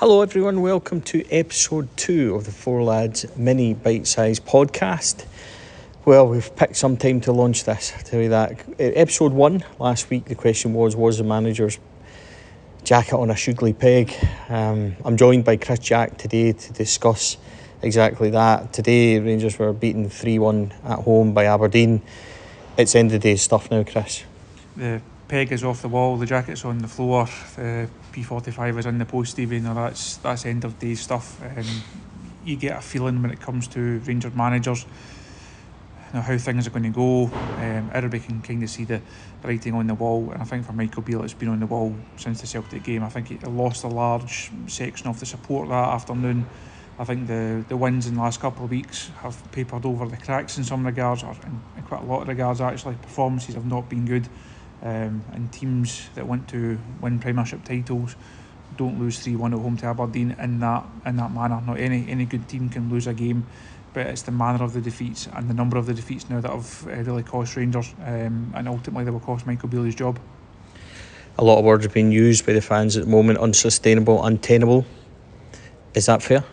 Hello, everyone. Welcome to episode two of the Four Lads mini bite sized podcast. Well, we've picked some time to launch this, I'll tell you that. Uh, episode one, last week, the question was Was the manager's jacket on a Shugley peg? Um, I'm joined by Chris Jack today to discuss exactly that. Today, Rangers were beaten 3 1 at home by Aberdeen. It's end of day stuff now, Chris. The peg is off the wall, the jacket's on the floor, the P45 is in the post, Stevie. No, that's that's end of day stuff. Um, you get a feeling when it comes to Rangers managers, you know, how things are going to go. Um, everybody can kind of see the writing on the wall, and I think for Michael Beale, it's been on the wall since the Celtic game. I think he lost a large section of the support that afternoon. I think the, the wins in the last couple of weeks have papered over the cracks in some regards, or in, in quite a lot of regards actually. Performances have not been good. Um, and teams that want to win Premiership titles don't lose three one at home to Aberdeen in that in that manner. Not any any good team can lose a game, but it's the manner of the defeats and the number of the defeats now that have uh, really cost Rangers, um, and ultimately they will cost Michael Beale's job. A lot of words are being used by the fans at the moment: unsustainable, untenable. Is that fair?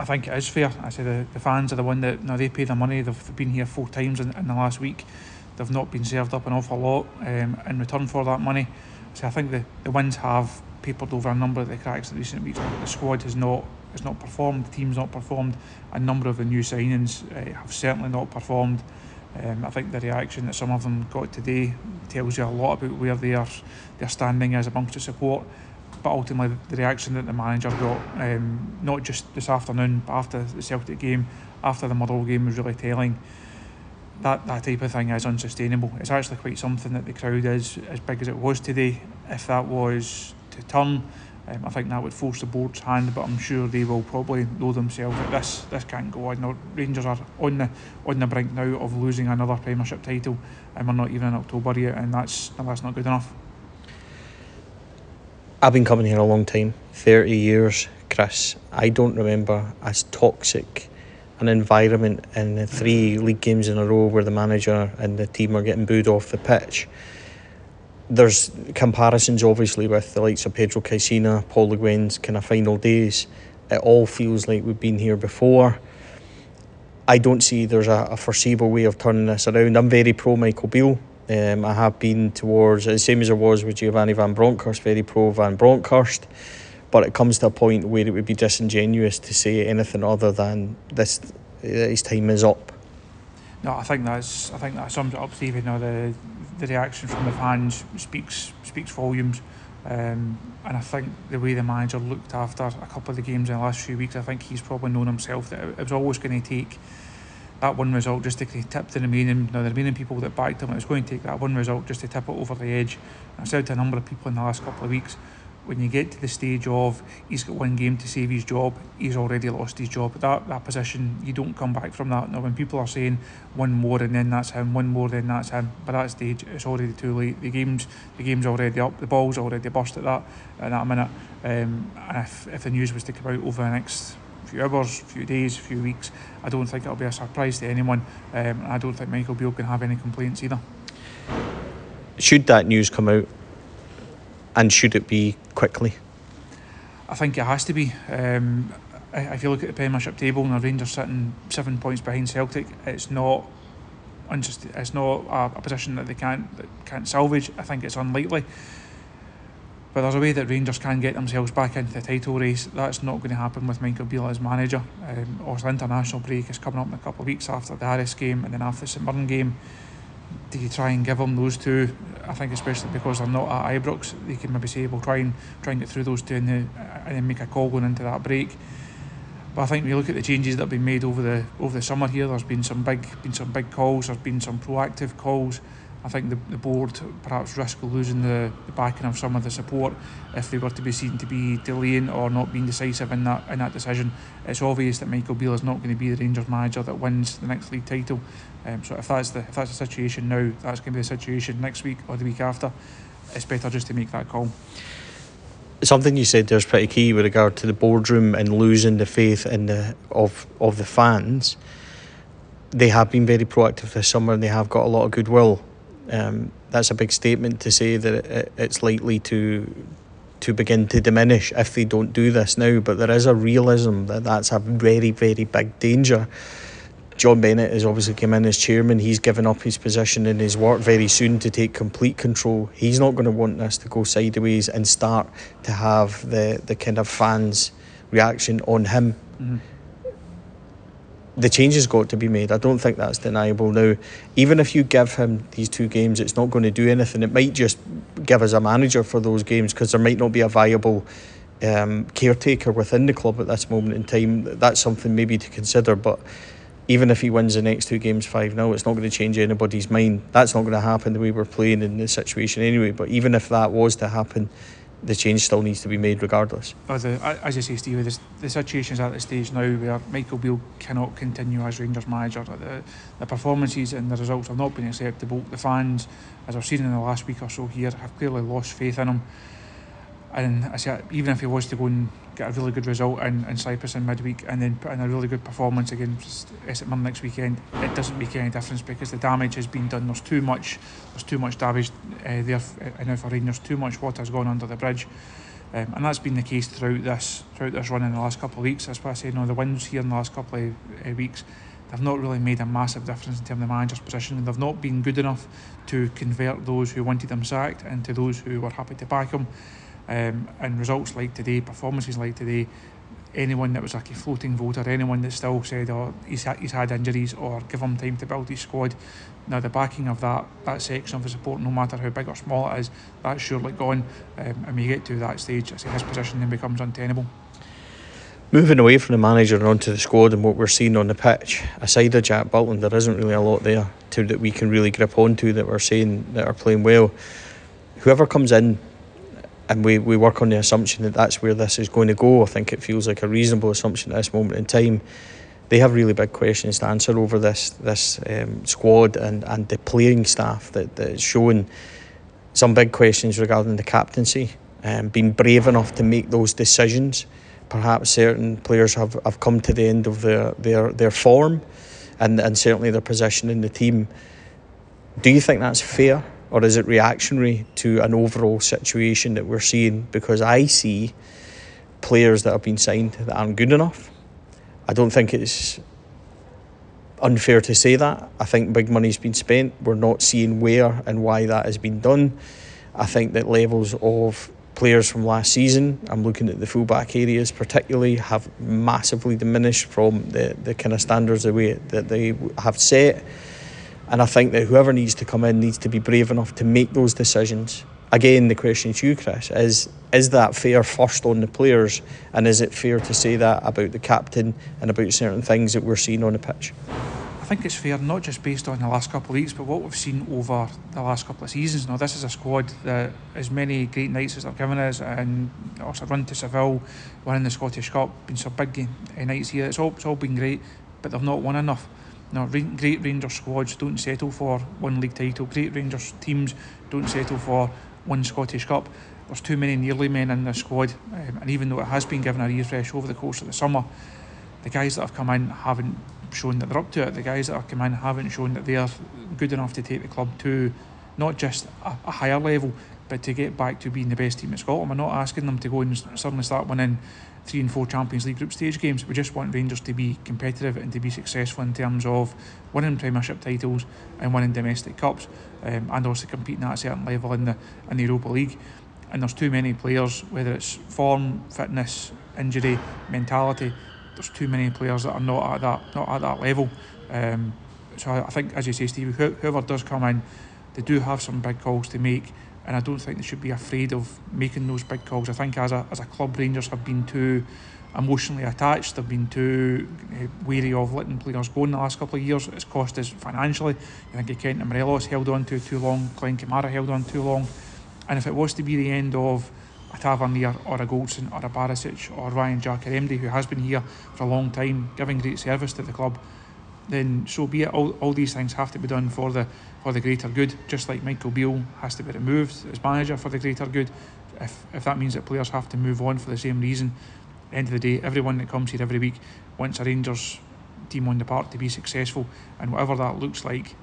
I think it is fair. I say the, the fans are the one that now they pay the money. They've been here four times in, in the last week they've not been served up an awful lot um, in return for that money. So I think the, the wins have papered over a number of the cracks in recent weeks. The squad has not has not performed, the team's not performed. A number of the new signings uh, have certainly not performed. Um, I think the reaction that some of them got today tells you a lot about where their their standing is amongst the support. But ultimately, the reaction that the manager got, um, not just this afternoon, but after the Celtic game, after the Motherwell game, was really telling that, that type of thing is unsustainable. It's actually quite something that the crowd is as big as it was today. If that was to turn, um, I think that would force the board's hand, but I'm sure they will probably know themselves that this this can't go on. Rangers are on the on the brink now of losing another Premiership title, and we're not even in October yet, and that's that's not good enough. I've been coming here a long time, thirty years, Chris. I don't remember as toxic an environment in three league games in a row where the manager and the team are getting booed off the pitch. There's comparisons obviously with the likes of Pedro Caixinha, Paul Le Guen's kind of final days. It all feels like we've been here before. I don't see there's a, a foreseeable way of turning this around. I'm very pro Michael Beale. Um, I have been towards the same as I was with Giovanni Van Bronckhorst, very pro Van Bronckhorst but it comes to a point where it would be disingenuous to say anything other than this his time is up. No, I think that's I think that sums it up, Stephen. You know, the the reaction from the fans speaks speaks volumes. Um, and I think the way the manager looked after a couple of the games in the last few weeks, I think he's probably known himself that it was always going to take that one result just to tip the remaining, now the remaining people that backed him, it was going to take that one result just to tip it over the edge. And I've said to a number of people in the last couple of weeks, when you get to the stage of he's got one game to save his job, he's already lost his job. That that position, you don't come back from that. Now, when people are saying one more and then that's him, one more then that's him, by that stage it's already too late. The game's the game's already up, the ball's already burst at that at that minute. Um, and if, if the news was to come out over the next few hours, few days, few weeks, I don't think it'll be a surprise to anyone. Um, I don't think Michael Beale can have any complaints either. Should that news come out and should it be quickly? I think it has to be. Um, if you look at the Premiership table and the Rangers sitting seven points behind Celtic, it's not unjust. It's not a, a, position that they can't that can't salvage. I think it's unlikely. But there's a way that Rangers can get themselves back into the title race. That's not going to happen with Michael Beale as manager. Um, the international break is coming up in a couple of weeks after the Aris game and then after the St Mirren game do you try and give them those two? I think especially because they're not at Ibrox, they can maybe say, "We'll try and try and get through those two and, then, and then make a call going into that break." But I think when you look at the changes that have been made over the over the summer here, there's been some big been some big calls. There's been some proactive calls. I think the, the board perhaps risk losing the, the backing of some of the support if they were to be seen to be delaying or not being decisive in that in that decision. It's obvious that Michael Beale is not going to be the Rangers manager that wins the next league title. Um, so if that's the if that's the situation now, that's going to be the situation next week or the week after. It's better just to make that call. Something you said there's pretty key with regard to the boardroom and losing the faith in the of of the fans. They have been very proactive this summer and they have got a lot of goodwill um, that's a big statement to say that it, it's likely to to begin to diminish if they don't do this now. But there is a realism that that's a very, very big danger. John Bennett has obviously come in as chairman. He's given up his position in his work very soon to take complete control. He's not going to want this to go sideways and start to have the, the kind of fans' reaction on him. Mm-hmm the change has got to be made. I don't think that's deniable now. Even if you give him these two games, it's not going to do anything. It might just give us a manager for those games because there might not be a viable um, caretaker within the club at this moment in time. That's something maybe to consider. But even if he wins the next two games 5 0, it's not going to change anybody's mind. That's not going to happen the way we're playing in this situation anyway. But even if that was to happen, the change still needs to be made regardless. As, a, as you say, Steve, the, the is at the stage now where Michael Beale cannot continue as Rangers manager. The, the performances and the results have not been acceptable. The fans, as I've seen in the last week or so here, have clearly lost faith in him. And I say, even if he was to go and get a really good result in, in Cyprus in midweek and then put in a really good performance against Essex next weekend, it doesn't make any difference because the damage has been done. There's too much, there's too much damage uh, there uh, now for Rangers. Too much water has gone under the bridge, um, and that's been the case throughout this throughout this run in the last couple of weeks. That's why I say, you know, the wins here in the last couple of uh, weeks. They've not really made a massive difference in terms of the manager's position. They've not been good enough to convert those who wanted them sacked into those who were happy to back him. Um, and results like today, performances like today, anyone that was like a floating voter, anyone that still said, "Oh, he's had, he's had injuries," or give him time to build his squad. Now the backing of that that section of the support, no matter how big or small it is, that's surely gone. Um, and when you get to that stage, I say his position then becomes untenable. Moving away from the manager and onto the squad and what we're seeing on the pitch, aside of Jack Butland, there isn't really a lot there to that we can really grip onto that we're saying that are playing well. Whoever comes in and we, we work on the assumption that that's where this is going to go. I think it feels like a reasonable assumption at this moment in time. They have really big questions to answer over this this um, squad and, and the playing staff that, that is showing some big questions regarding the captaincy and um, being brave enough to make those decisions. Perhaps certain players have, have come to the end of their, their, their form and, and certainly their position in the team. Do you think that's fair? Or is it reactionary to an overall situation that we're seeing? Because I see players that have been signed that aren't good enough. I don't think it's unfair to say that. I think big money's been spent. We're not seeing where and why that has been done. I think that levels of players from last season, I'm looking at the fullback areas particularly, have massively diminished from the, the kind of standards the way that they have set. And I think that whoever needs to come in needs to be brave enough to make those decisions. Again, the question to you, Chris, is is that fair first on the players, and is it fair to say that about the captain and about certain things that we're seeing on the pitch? I think it's fair, not just based on the last couple of weeks, but what we've seen over the last couple of seasons. Now, this is a squad that, as many great nights as they've given us, and also run to Seville, winning the Scottish Cup, been some big eh, nights here. It's all, it's all been great, but they've not won enough. No, great Rangers squads don't settle for one league title. Great Rangers teams don't settle for one Scottish Cup. There's too many nearly men in the squad, um, and even though it has been given a refresh over the course of the summer, the guys that have come in haven't shown that they're up to it. The guys that have come in haven't shown that they're good enough to take the club to not just a, a higher level, but to get back to being the best team in Scotland. We're not asking them to go and suddenly start winning three and four Champions League group stage games. We just want Rangers to be competitive and to be successful in terms of winning Premiership titles and winning domestic cups, um, and also competing at a certain level in the in the Europa League. And there's too many players, whether it's form, fitness, injury, mentality. There's too many players that are not at that not at that level. Um, so I think, as you say, Steve, whoever does come in, they do have some big calls to make and I don't think they should be afraid of making those big calls. I think as a, as a club, Rangers have been too emotionally attached. They've been too uh, wary of letting players go in the last couple of years. It's cost us financially. I think Kent Morelos held on to too long. Glenn Kamara held on too long. And if it was to be the end of a Tavernier or a Goldson or a Barisic or Ryan Jacaremdi, who has been here for a long time, giving great service to the club, then so be it. All, all these things have to be done for the for the greater good, just like Michael Beale has to be removed as manager for the greater good. If, if that means that players have to move on for the same reason, end of the day, everyone that comes here every week wants a Rangers team on the park to be successful, and whatever that looks like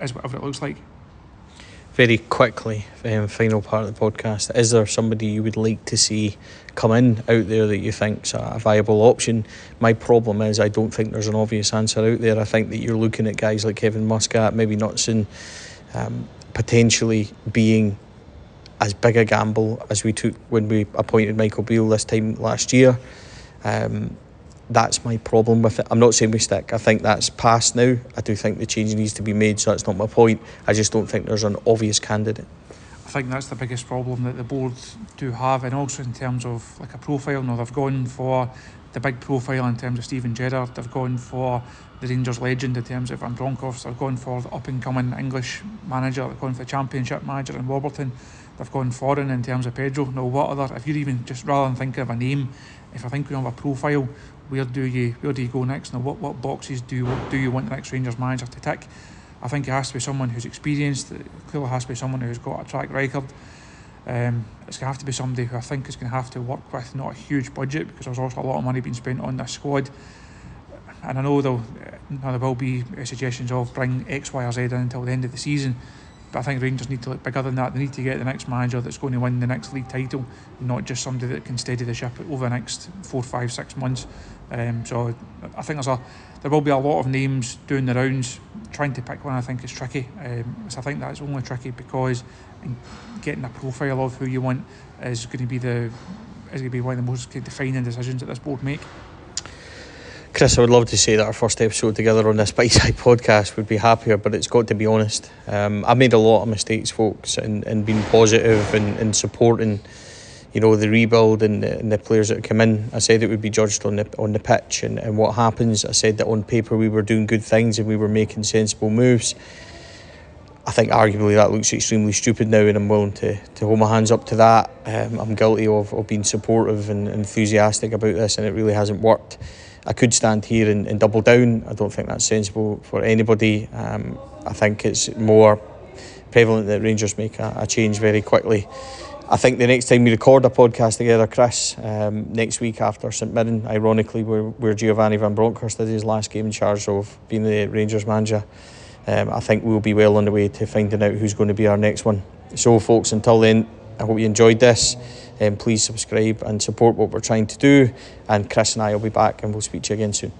is whatever it looks like. Very quickly, um, final part of the podcast, is there somebody you would like to see come in out there that you think's a viable option? My problem is I don't think there's an obvious answer out there. I think that you're looking at guys like Kevin Muscat, maybe not um, potentially being as big a gamble as we took when we appointed Michael Beale this time last year. Um, that's my problem with it. I'm not saying we stick. I think that's past now. I do think the change needs to be made, so that's not my point. I just don't think there's an obvious candidate. I think that's the biggest problem that the board do have, and also in terms of like a profile. Now they've gone for the big profile in terms of Steven Gerrard. They've gone for the Rangers legend in terms of Van Bronckhorst. They've gone for the up and coming English manager. They've gone for the Championship manager in Warburton. They've gone foreign in terms of Pedro. Now what other? If you're even just rather than thinking of a name, if I think we have a profile, where do you where do you go next? Now, what, what boxes do you, do you want the next Rangers manager to tick? I think it has to be someone who's experienced. It clearly has to be someone who's got a track record. Um, it's going to have to be somebody who I think is going to have to work with not a huge budget because there's also a lot of money being spent on this squad. And I know there'll, there will be suggestions of bring X, Y, or Z in until the end of the season. But I think Rangers need to look bigger than that. They need to get the next manager that's going to win the next league title, not just somebody that can steady the ship over the next four, five, six months. Um, so I think there's a there will be a lot of names doing the rounds. Trying to pick one, I think, is tricky. Um, so I think that's only tricky because getting a profile of who you want is going to be the is going to be one of the most defining decisions that this board make. Chris, I would love to say that our first episode together on this Bitesize podcast would be happier, but it's got to be honest. Um, I've made a lot of mistakes, folks, and, and being positive and, and supporting, you know, the rebuild and the, and the players that come in. I said it would be judged on the on the pitch and, and what happens. I said that on paper we were doing good things and we were making sensible moves. I think arguably that looks extremely stupid now, and I'm willing to, to hold my hands up to that. Um, I'm guilty of, of being supportive and enthusiastic about this, and it really hasn't worked. I could stand here and, and double down. I don't think that's sensible for anybody. Um, I think it's more prevalent that Rangers make a, a, change very quickly. I think the next time we record a podcast together, Chris, um, next week after St Mirren, ironically, where, where Giovanni Van Bronckhorst did his last game in charge of being the Rangers manager, um, I think we'll be well on the way to finding out who's going to be our next one. So, folks, until then, I hope you enjoyed this. Um, please subscribe and support what we're trying to do. And Chris and I will be back and we'll speak to you again soon.